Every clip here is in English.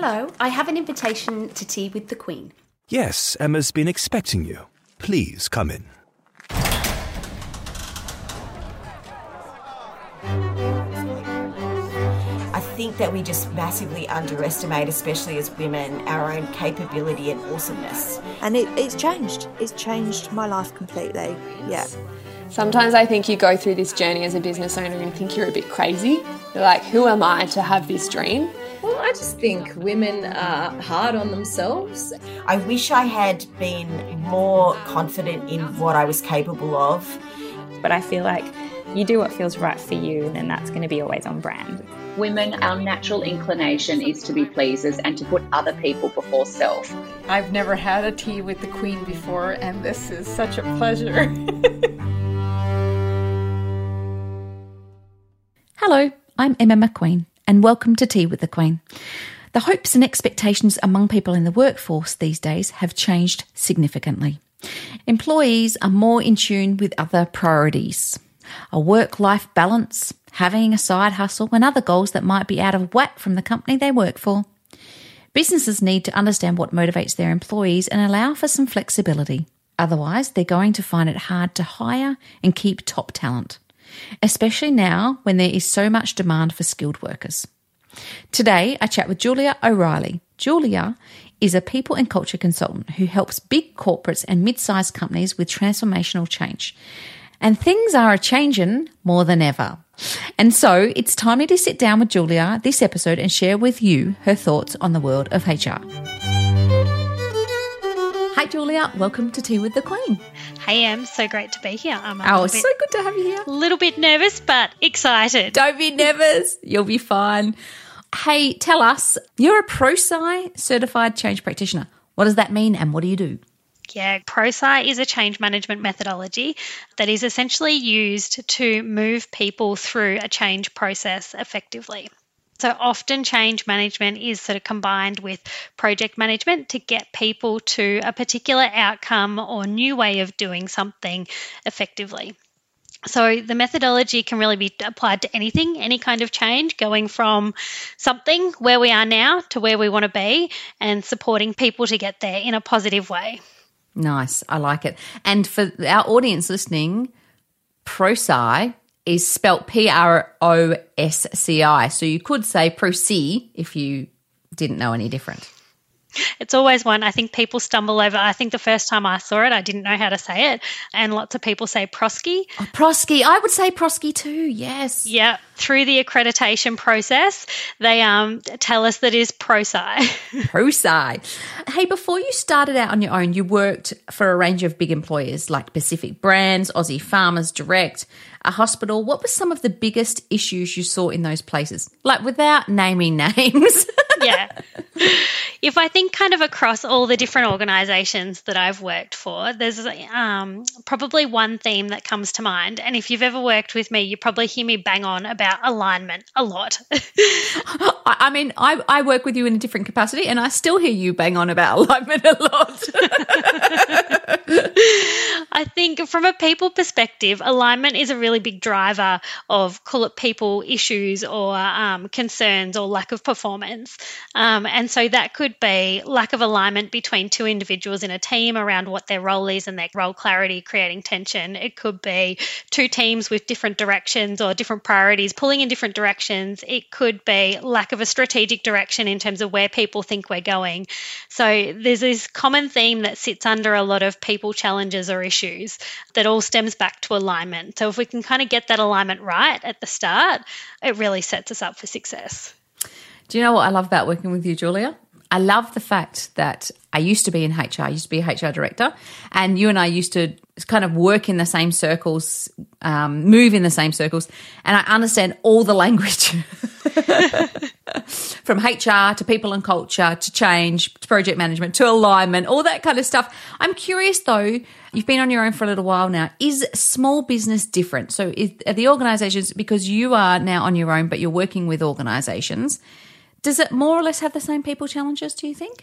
Hello, I have an invitation to tea with the Queen. Yes, Emma's been expecting you. Please come in. I think that we just massively underestimate, especially as women, our own capability and awesomeness. And it, it's changed. It's changed my life completely. Yeah. Sometimes I think you go through this journey as a business owner and think you're a bit crazy. You're like, who am I to have this dream? Well, I just think women are hard on themselves. I wish I had been more confident in what I was capable of. But I feel like you do what feels right for you, then that's going to be always on brand. Women, our natural inclination is to be pleasers and to put other people before self. I've never had a tea with the Queen before, and this is such a pleasure. Hello, I'm Emma McQueen, and welcome to Tea with the Queen. The hopes and expectations among people in the workforce these days have changed significantly. Employees are more in tune with other priorities a work life balance, having a side hustle, and other goals that might be out of whack from the company they work for. Businesses need to understand what motivates their employees and allow for some flexibility. Otherwise, they're going to find it hard to hire and keep top talent, especially now when there is so much demand for skilled workers. Today, I chat with Julia O'Reilly. Julia is a people and culture consultant who helps big corporates and mid sized companies with transformational change. And things are a changing more than ever. And so it's timely to sit down with Julia this episode and share with you her thoughts on the world of HR. Hi, Julia. Welcome to Tea with the Queen. Hey, Em. So great to be here. I'm oh, so good to have you here. A little bit nervous, but excited. Don't be nervous. You'll be fine. Hey, tell us, you're a ProSci certified change practitioner. What does that mean and what do you do? Yeah, ProSci is a change management methodology that is essentially used to move people through a change process effectively. So often change management is sort of combined with project management to get people to a particular outcome or new way of doing something effectively. So the methodology can really be applied to anything, any kind of change, going from something where we are now to where we want to be and supporting people to get there in a positive way. Nice. I like it. And for our audience listening, ProSci is spelt P R O S C I. So you could say Proci if you didn't know any different. It's always one I think people stumble over. I think the first time I saw it, I didn't know how to say it. And lots of people say Prosky. Oh, Prosky. I would say Prosky too, yes. Yeah. Through the accreditation process, they um, tell us that is ProSci. ProSci. Hey, before you started out on your own, you worked for a range of big employers like Pacific Brands, Aussie Farmers Direct, a hospital. What were some of the biggest issues you saw in those places? Like without naming names. yeah. If I think kind of across all the different organizations that I've worked for, there's um, probably one theme that comes to mind. And if you've ever worked with me, you probably hear me bang on about alignment a lot. I mean, I, I work with you in a different capacity and I still hear you bang on about alignment a lot. I think from a people perspective, alignment is a really big driver of call it people issues or um, concerns or lack of performance. Um, and so that could be lack of alignment between two individuals in a team around what their role is and their role clarity, creating tension. It could be two teams with different directions or different priorities pulling in different directions. It could be lack of a strategic direction in terms of where people think we're going. So there's this common theme that sits under a lot of people challenges or issues that all stems back to alignment. So if we can kind of get that alignment right at the start, it really sets us up for success. Do you know what I love about working with you, Julia? I love the fact that I used to be in HR, I used to be a HR director, and you and I used to kind of work in the same circles, um, move in the same circles, and I understand all the language from HR to people and culture to change to project management to alignment, all that kind of stuff. I'm curious though, you've been on your own for a little while now. Is small business different? So, is, are the organizations, because you are now on your own, but you're working with organizations, does it more or less have the same people challenges, do you think?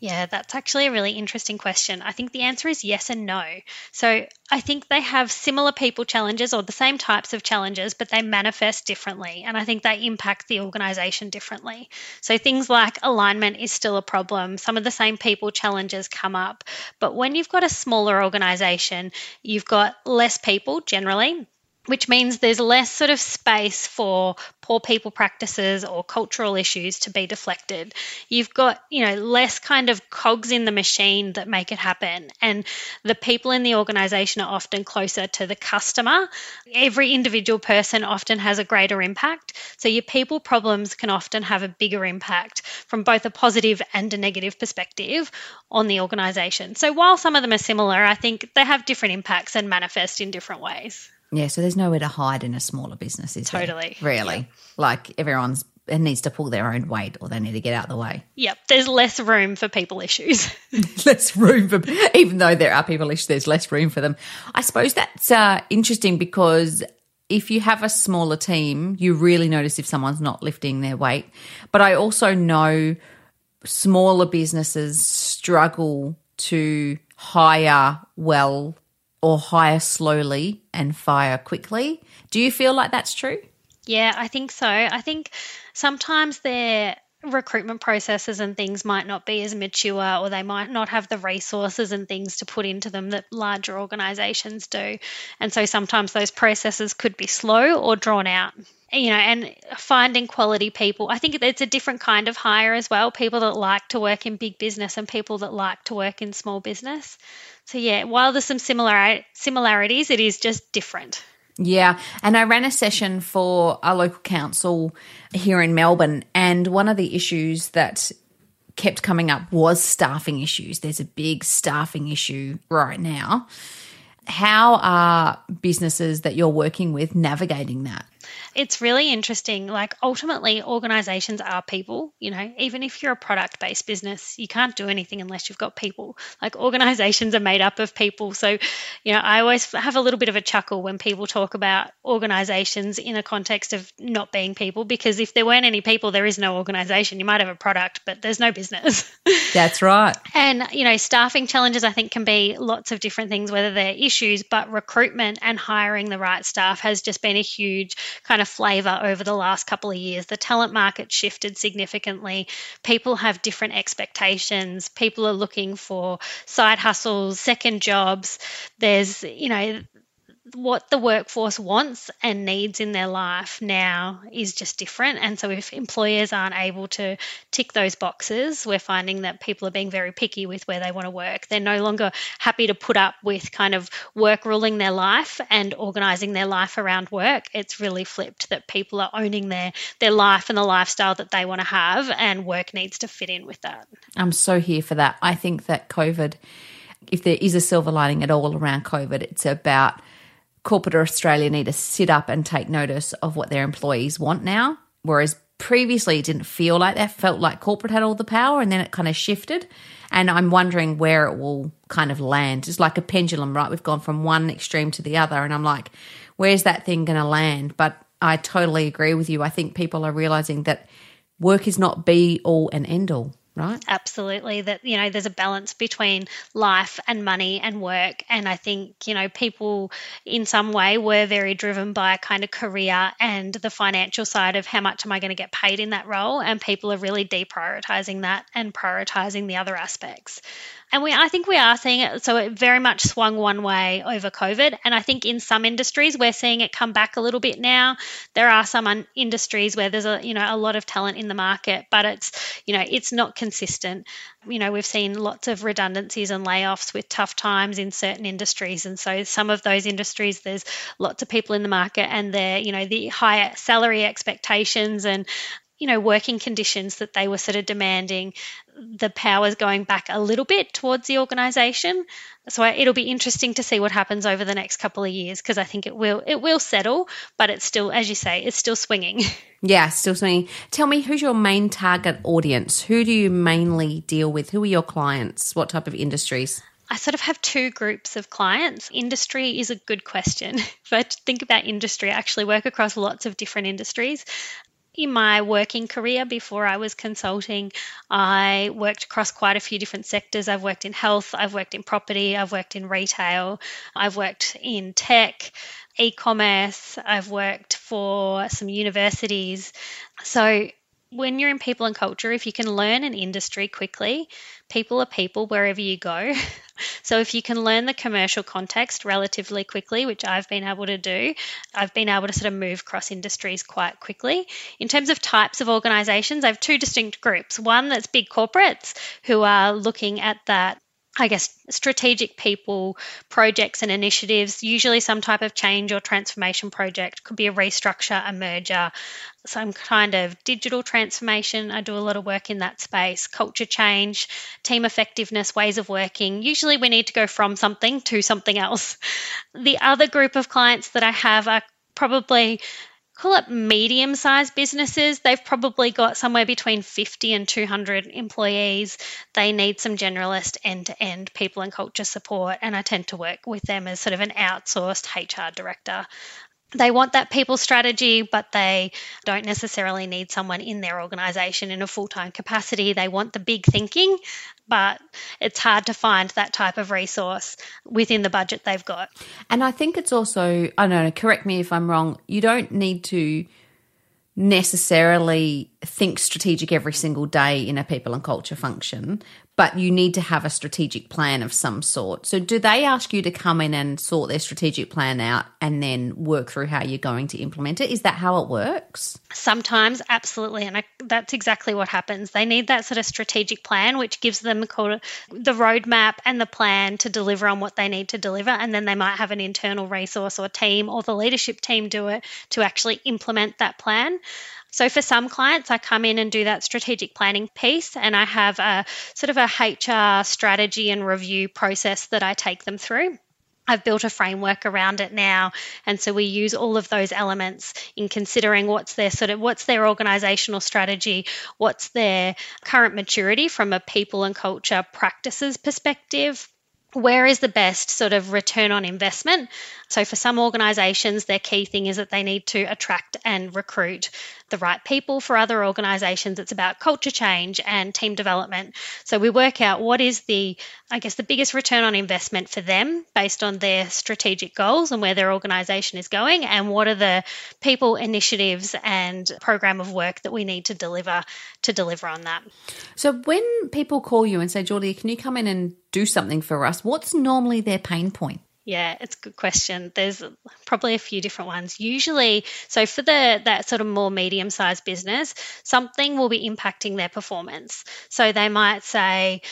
Yeah, that's actually a really interesting question. I think the answer is yes and no. So I think they have similar people challenges or the same types of challenges, but they manifest differently. And I think they impact the organization differently. So things like alignment is still a problem. Some of the same people challenges come up. But when you've got a smaller organization, you've got less people generally which means there's less sort of space for poor people practices or cultural issues to be deflected. You've got, you know, less kind of cogs in the machine that make it happen. And the people in the organization are often closer to the customer. Every individual person often has a greater impact. So your people problems can often have a bigger impact from both a positive and a negative perspective on the organization. So while some of them are similar, I think they have different impacts and manifest in different ways. Yeah, so there's nowhere to hide in a smaller business, is Totally. there? Really? Yeah. Like everyone's it needs to pull their own weight or they need to get out of the way. Yep, there's less room for people issues. less room for even though there are people issues, there's less room for them. I suppose that's uh, interesting because if you have a smaller team, you really notice if someone's not lifting their weight. But I also know smaller businesses struggle to hire well or hire slowly and fire quickly. Do you feel like that's true? Yeah, I think so. I think sometimes their recruitment processes and things might not be as mature or they might not have the resources and things to put into them that larger organizations do. And so sometimes those processes could be slow or drawn out you know, and finding quality people. I think it's a different kind of hire as well. People that like to work in big business and people that like to work in small business. So yeah, while there's some similar similarities, it is just different. Yeah, and I ran a session for a local council here in Melbourne, and one of the issues that kept coming up was staffing issues. There's a big staffing issue right now. How are businesses that you're working with navigating that? It's really interesting. Like, ultimately, organizations are people. You know, even if you're a product based business, you can't do anything unless you've got people. Like, organizations are made up of people. So, you know, I always have a little bit of a chuckle when people talk about organizations in a context of not being people, because if there weren't any people, there is no organization. You might have a product, but there's no business. That's right. and, you know, staffing challenges, I think, can be lots of different things, whether they're issues, but recruitment and hiring the right staff has just been a huge kind of flavour over the last couple of years. The talent market shifted significantly. People have different expectations. People are looking for side hustles, second jobs. There's, you know, what the workforce wants and needs in their life now is just different. And so, if employers aren't able to tick those boxes, we're finding that people are being very picky with where they want to work. They're no longer happy to put up with kind of work ruling their life and organizing their life around work. It's really flipped that people are owning their, their life and the lifestyle that they want to have, and work needs to fit in with that. I'm so here for that. I think that COVID, if there is a silver lining at all around COVID, it's about corporate Australia need to sit up and take notice of what their employees want now. Whereas previously it didn't feel like that, felt like corporate had all the power and then it kind of shifted. And I'm wondering where it will kind of land. It's like a pendulum, right? We've gone from one extreme to the other. And I'm like, where's that thing going to land? But I totally agree with you. I think people are realizing that work is not be all and end all right? Absolutely. That, you know, there's a balance between life and money and work. And I think, you know, people in some way were very driven by a kind of career and the financial side of how much am I going to get paid in that role. And people are really deprioritizing that and prioritizing the other aspects. And we, I think we are seeing it. So it very much swung one way over COVID. And I think in some industries, we're seeing it come back a little bit now. There are some un- industries where there's a, you know, a lot of talent in the market, but it's, you know, it's not consistent. You know, we've seen lots of redundancies and layoffs with tough times in certain industries. And so some of those industries, there's lots of people in the market and they're, you know, the higher salary expectations and you know working conditions that they were sort of demanding the powers going back a little bit towards the organization. So it'll be interesting to see what happens over the next couple of years because i think it will it will settle but it's still as you say it's still swinging. Yeah still swinging. Tell me who's your main target audience? Who do you mainly deal with? Who are your clients? What type of industries? I sort of have two groups of clients. Industry is a good question. If I think about industry, I actually work across lots of different industries in my working career before I was consulting, I worked across quite a few different sectors. I've worked in health, I've worked in property, I've worked in retail, I've worked in tech, e commerce, I've worked for some universities. So when you're in people and culture, if you can learn an industry quickly, people are people wherever you go. so if you can learn the commercial context relatively quickly, which I've been able to do, I've been able to sort of move across industries quite quickly. In terms of types of organizations, I have two distinct groups. One that's big corporates who are looking at that I guess, strategic people, projects, and initiatives, usually some type of change or transformation project. Could be a restructure, a merger, some kind of digital transformation. I do a lot of work in that space, culture change, team effectiveness, ways of working. Usually we need to go from something to something else. The other group of clients that I have are probably call it medium sized businesses. They've probably got somewhere between 50 and 200 employees. They need some generalist end to end people and culture support, and I tend to work with them as sort of an outsourced HR director they want that people strategy, but they don't necessarily need someone in their organization in a full time capacity. They want the big thinking, but it's hard to find that type of resource within the budget they've got. And I think it's also, I don't know, correct me if I'm wrong, you don't need to necessarily think strategic every single day in a people and culture function, but you need to have a strategic plan of some sort. So, do they ask you to come in and sort their strategic plan out and then work through how you're going to implement it? Is that how it works? Sometimes, absolutely. And I, that's exactly what happens. They need that sort of strategic plan, which gives them the roadmap and the plan to deliver on what they need to deliver. And then they might have an internal resource or team or the leadership team do it to actually implement that plan. So for some clients, I come in and do that strategic planning piece, and I have a sort of a HR strategy and review process that I take them through. I've built a framework around it now, and so we use all of those elements in considering what's their sort of what's their organizational strategy, what's their current maturity from a people and culture practices perspective, where is the best sort of return on investment? So, for some organisations, their key thing is that they need to attract and recruit the right people. For other organisations, it's about culture change and team development. So, we work out what is the, I guess, the biggest return on investment for them based on their strategic goals and where their organisation is going, and what are the people, initiatives, and program of work that we need to deliver to deliver on that. So, when people call you and say, Geordie, can you come in and do something for us? What's normally their pain point? Yeah, it's a good question. There's probably a few different ones. Usually, so for the that sort of more medium-sized business, something will be impacting their performance. So they might say,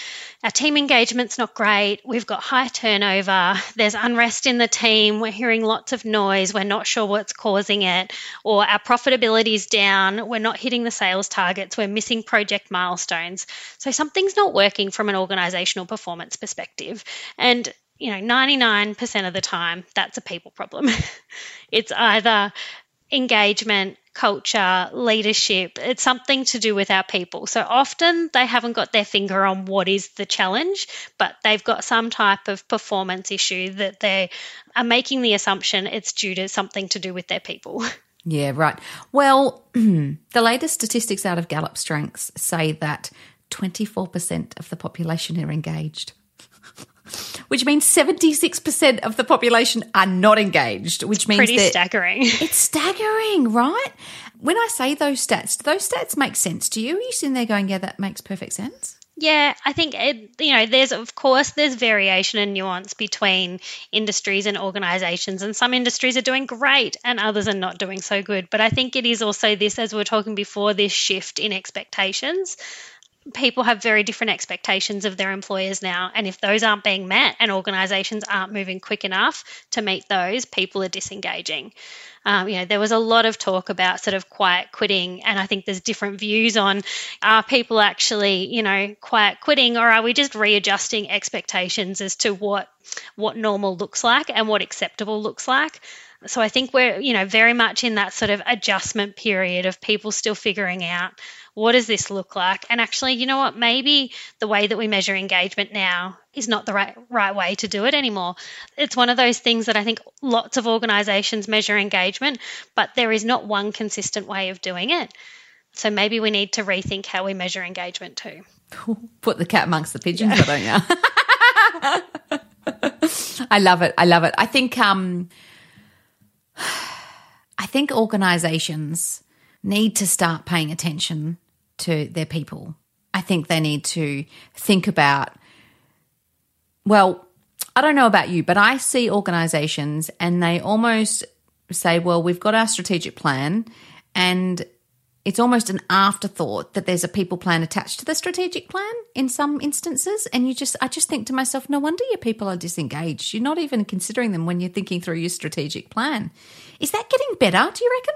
our team engagement's not great, we've got high turnover, there's unrest in the team, we're hearing lots of noise, we're not sure what's causing it, or our profitability is down, we're not hitting the sales targets, we're missing project milestones. So something's not working from an organizational performance perspective. And you know, 99% of the time, that's a people problem. it's either engagement, culture, leadership. It's something to do with our people. So often they haven't got their finger on what is the challenge, but they've got some type of performance issue that they are making the assumption it's due to something to do with their people. Yeah, right. Well, the latest statistics out of Gallup Strengths say that 24% of the population are engaged which means 76% of the population are not engaged, which it's means pretty staggering. It's staggering, right? When I say those stats, do those stats make sense to you? Are you sitting there going, yeah, that makes perfect sense? Yeah, I think it, you know, there's of course there's variation and nuance between industries and organizations and some industries are doing great and others are not doing so good, but I think it is also this as we are talking before this shift in expectations people have very different expectations of their employers now. And if those aren't being met and organizations aren't moving quick enough to meet those, people are disengaging. Um, you know, there was a lot of talk about sort of quiet quitting, and I think there's different views on are people actually, you know, quiet quitting, or are we just readjusting expectations as to what what normal looks like and what acceptable looks like? So I think we're, you know, very much in that sort of adjustment period of people still figuring out what does this look like? And actually, you know what? Maybe the way that we measure engagement now is not the right right way to do it anymore. It's one of those things that I think lots of organizations measure engagement, but there is not one consistent way of doing it. So maybe we need to rethink how we measure engagement too. Put the cat amongst the pigeons, yeah. don't you? I love it. I love it. I think um I think organizations need to start paying attention to their people. I think they need to think about well, I don't know about you, but I see organizations and they almost say, well, we've got our strategic plan and it's almost an afterthought that there's a people plan attached to the strategic plan in some instances and you just i just think to myself no wonder your people are disengaged. You're not even considering them when you're thinking through your strategic plan. Is that getting better do you reckon?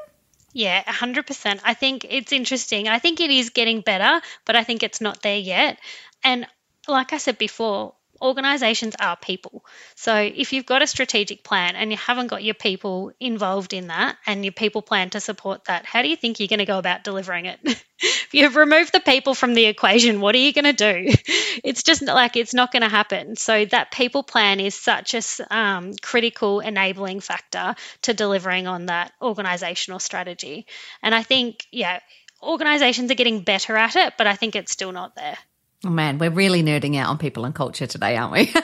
Yeah 100% i think it's interesting. I think it is getting better but i think it's not there yet. And like i said before organizations are people. So if you've got a strategic plan and you haven't got your people involved in that and your people plan to support that, how do you think you're going to go about delivering it? if you've removed the people from the equation, what are you going to do? It's just like it's not going to happen. So that people plan is such a um, critical enabling factor to delivering on that organizational strategy. And I think, yeah, organizations are getting better at it, but I think it's still not there. Oh man, we're really nerding out on people and culture today, aren't we?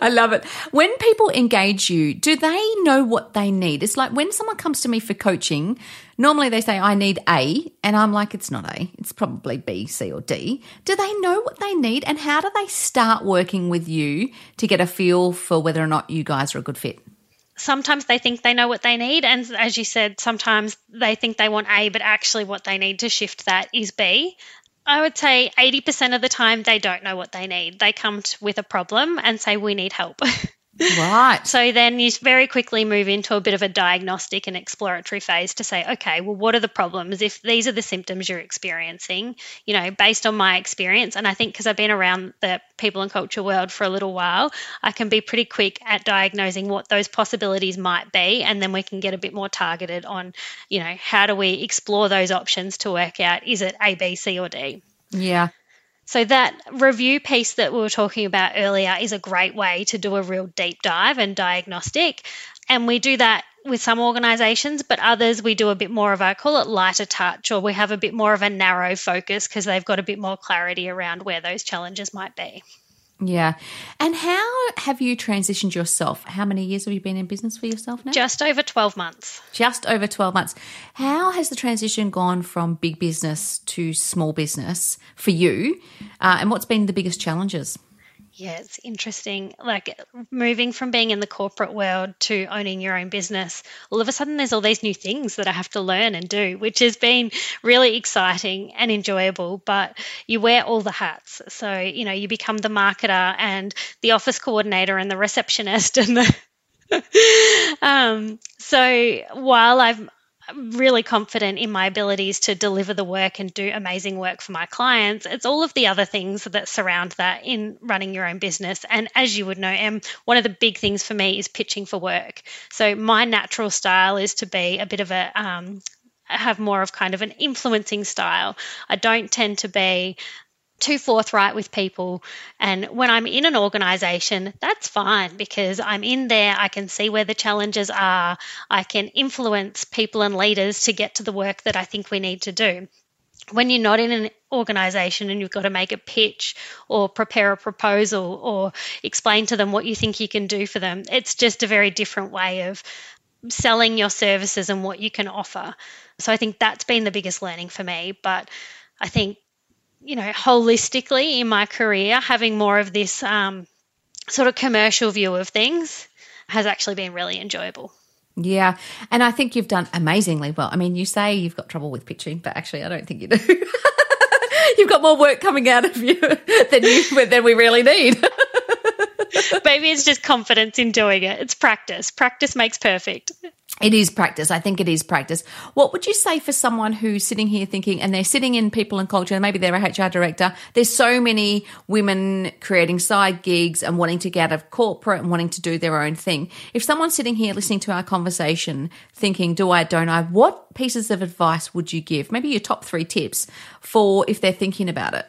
I love it. When people engage you, do they know what they need? It's like when someone comes to me for coaching, normally they say, I need A, and I'm like, it's not A, it's probably B, C, or D. Do they know what they need, and how do they start working with you to get a feel for whether or not you guys are a good fit? Sometimes they think they know what they need. And as you said, sometimes they think they want A, but actually what they need to shift that is B. I would say 80% of the time they don't know what they need. They come with a problem and say, We need help. Right. so then you very quickly move into a bit of a diagnostic and exploratory phase to say, okay, well, what are the problems? If these are the symptoms you're experiencing, you know, based on my experience, and I think because I've been around the people and culture world for a little while, I can be pretty quick at diagnosing what those possibilities might be. And then we can get a bit more targeted on, you know, how do we explore those options to work out is it A, B, C, or D? Yeah. So, that review piece that we were talking about earlier is a great way to do a real deep dive and diagnostic. And we do that with some organizations, but others we do a bit more of a call it lighter touch, or we have a bit more of a narrow focus because they've got a bit more clarity around where those challenges might be. Yeah. And how have you transitioned yourself? How many years have you been in business for yourself now? Just over 12 months. Just over 12 months. How has the transition gone from big business to small business for you? Uh, and what's been the biggest challenges? Yeah, it's interesting. Like moving from being in the corporate world to owning your own business, all of a sudden there's all these new things that I have to learn and do, which has been really exciting and enjoyable. But you wear all the hats. So, you know, you become the marketer and the office coordinator and the receptionist and the um, so while I've really confident in my abilities to deliver the work and do amazing work for my clients. It's all of the other things that surround that in running your own business. And as you would know, Em, one of the big things for me is pitching for work. So my natural style is to be a bit of a um, have more of kind of an influencing style. I don't tend to be too forthright with people. And when I'm in an organization, that's fine because I'm in there, I can see where the challenges are, I can influence people and leaders to get to the work that I think we need to do. When you're not in an organization and you've got to make a pitch or prepare a proposal or explain to them what you think you can do for them, it's just a very different way of selling your services and what you can offer. So I think that's been the biggest learning for me. But I think you know, holistically in my career, having more of this um, sort of commercial view of things has actually been really enjoyable. Yeah. And I think you've done amazingly well. I mean, you say you've got trouble with pitching, but actually, I don't think you do. you've got more work coming out of you than you than we really need. Maybe it's just confidence in doing it. It's practice. Practice makes perfect. It is practice. I think it is practice. What would you say for someone who's sitting here thinking, and they're sitting in people and culture, maybe they're a HR director? There's so many women creating side gigs and wanting to get out of corporate and wanting to do their own thing. If someone's sitting here listening to our conversation thinking, do I, don't I, what pieces of advice would you give? Maybe your top three tips for if they're thinking about it?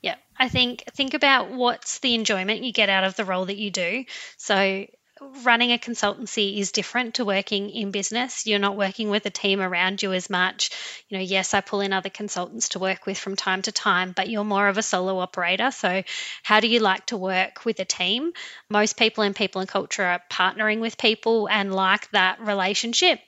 Yeah. I think think about what's the enjoyment you get out of the role that you do. So running a consultancy is different to working in business. You're not working with a team around you as much. You know, yes, I pull in other consultants to work with from time to time, but you're more of a solo operator. So, how do you like to work with a team? Most people in people and culture are partnering with people and like that relationship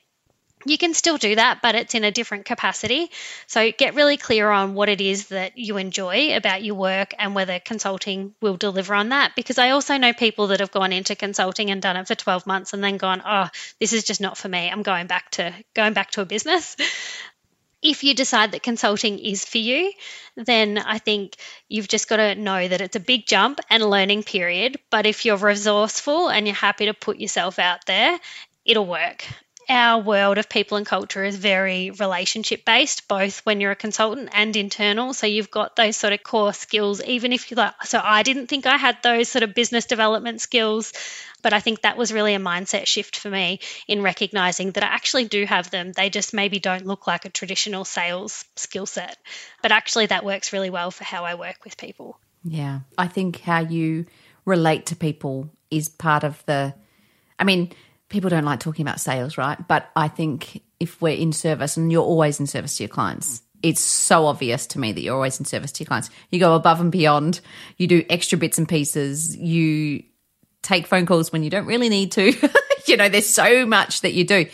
you can still do that, but it's in a different capacity. So get really clear on what it is that you enjoy about your work and whether consulting will deliver on that. Because I also know people that have gone into consulting and done it for 12 months and then gone, oh, this is just not for me. I'm going back to going back to a business. If you decide that consulting is for you, then I think you've just got to know that it's a big jump and a learning period. But if you're resourceful and you're happy to put yourself out there, it'll work our world of people and culture is very relationship based, both when you're a consultant and internal. So you've got those sort of core skills, even if you like. So I didn't think I had those sort of business development skills, but I think that was really a mindset shift for me in recognizing that I actually do have them. They just maybe don't look like a traditional sales skill set, but actually that works really well for how I work with people. Yeah. I think how you relate to people is part of the, I mean, people don't like talking about sales, right? But I think if we're in service and you're always in service to your clients, it's so obvious to me that you're always in service to your clients. You go above and beyond, you do extra bits and pieces, you take phone calls when you don't really need to. you know, there's so much that you do.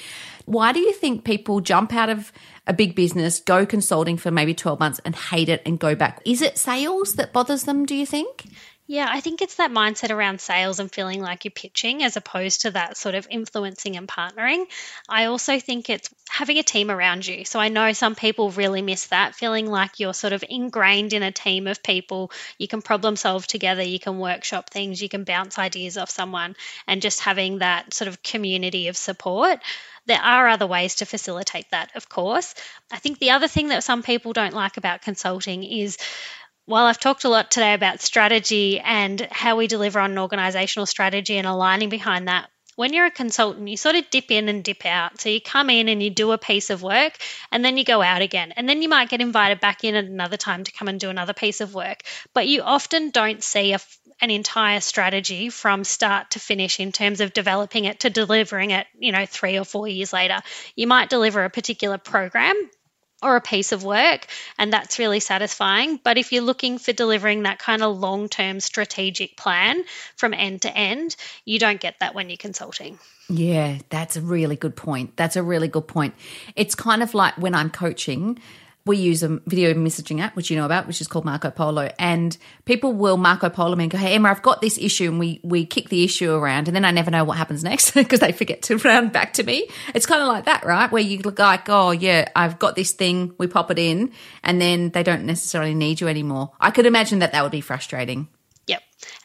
Why do you think people jump out of a big business, go consulting for maybe 12 months and hate it and go back? Is it sales that bothers them, do you think? Yeah, I think it's that mindset around sales and feeling like you're pitching as opposed to that sort of influencing and partnering. I also think it's having a team around you. So I know some people really miss that, feeling like you're sort of ingrained in a team of people. You can problem solve together, you can workshop things, you can bounce ideas off someone, and just having that sort of community of support. There are other ways to facilitate that, of course. I think the other thing that some people don't like about consulting is while I've talked a lot today about strategy and how we deliver on an organizational strategy and aligning behind that, when you're a consultant, you sort of dip in and dip out. So you come in and you do a piece of work and then you go out again. And then you might get invited back in at another time to come and do another piece of work. But you often don't see a, an entire strategy from start to finish in terms of developing it to delivering it, you know, three or four years later. You might deliver a particular program or a piece of work, and that's really satisfying. But if you're looking for delivering that kind of long term strategic plan from end to end, you don't get that when you're consulting. Yeah, that's a really good point. That's a really good point. It's kind of like when I'm coaching, we use a video messaging app, which you know about, which is called Marco Polo. And people will Marco Polo me and go, Hey, Emma, I've got this issue. And we, we kick the issue around. And then I never know what happens next because they forget to round back to me. It's kind of like that, right? Where you look like, Oh, yeah, I've got this thing. We pop it in and then they don't necessarily need you anymore. I could imagine that that would be frustrating.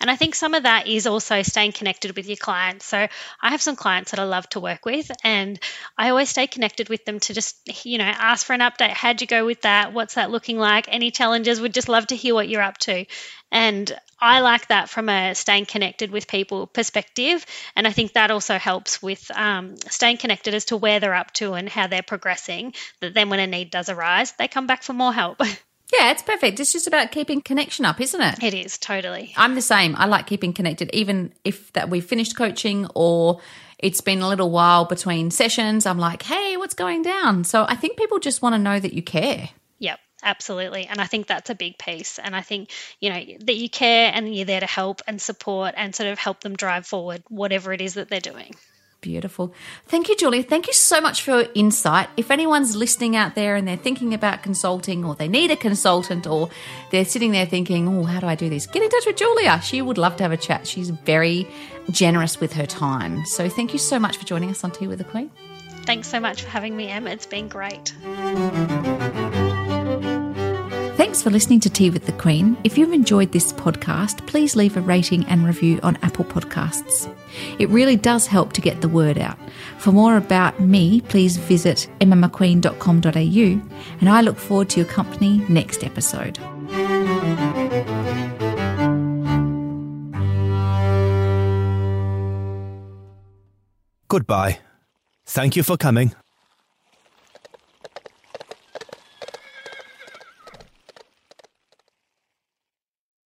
And I think some of that is also staying connected with your clients. So I have some clients that I love to work with, and I always stay connected with them to just, you know, ask for an update. How'd you go with that? What's that looking like? Any challenges? Would just love to hear what you're up to. And I like that from a staying connected with people perspective. And I think that also helps with um, staying connected as to where they're up to and how they're progressing. That then when a need does arise, they come back for more help. Yeah, it's perfect. It's just about keeping connection up, isn't it? It is, totally. I'm the same. I like keeping connected, even if that we've finished coaching or it's been a little while between sessions. I'm like, hey, what's going down? So I think people just want to know that you care. Yep. Absolutely. And I think that's a big piece. And I think, you know, that you care and you're there to help and support and sort of help them drive forward, whatever it is that they're doing. Beautiful. Thank you, Julie. Thank you so much for your insight. If anyone's listening out there and they're thinking about consulting or they need a consultant or they're sitting there thinking, oh, how do I do this? Get in touch with Julia. She would love to have a chat. She's very generous with her time. So thank you so much for joining us on Tea with the Queen. Thanks so much for having me, Em. It's been great. Thanks for listening to Tea with the Queen. If you've enjoyed this podcast, please leave a rating and review on Apple Podcasts. It really does help to get the word out. For more about me, please visit emmamcqueen.com.au and I look forward to your company next episode. Goodbye. Thank you for coming.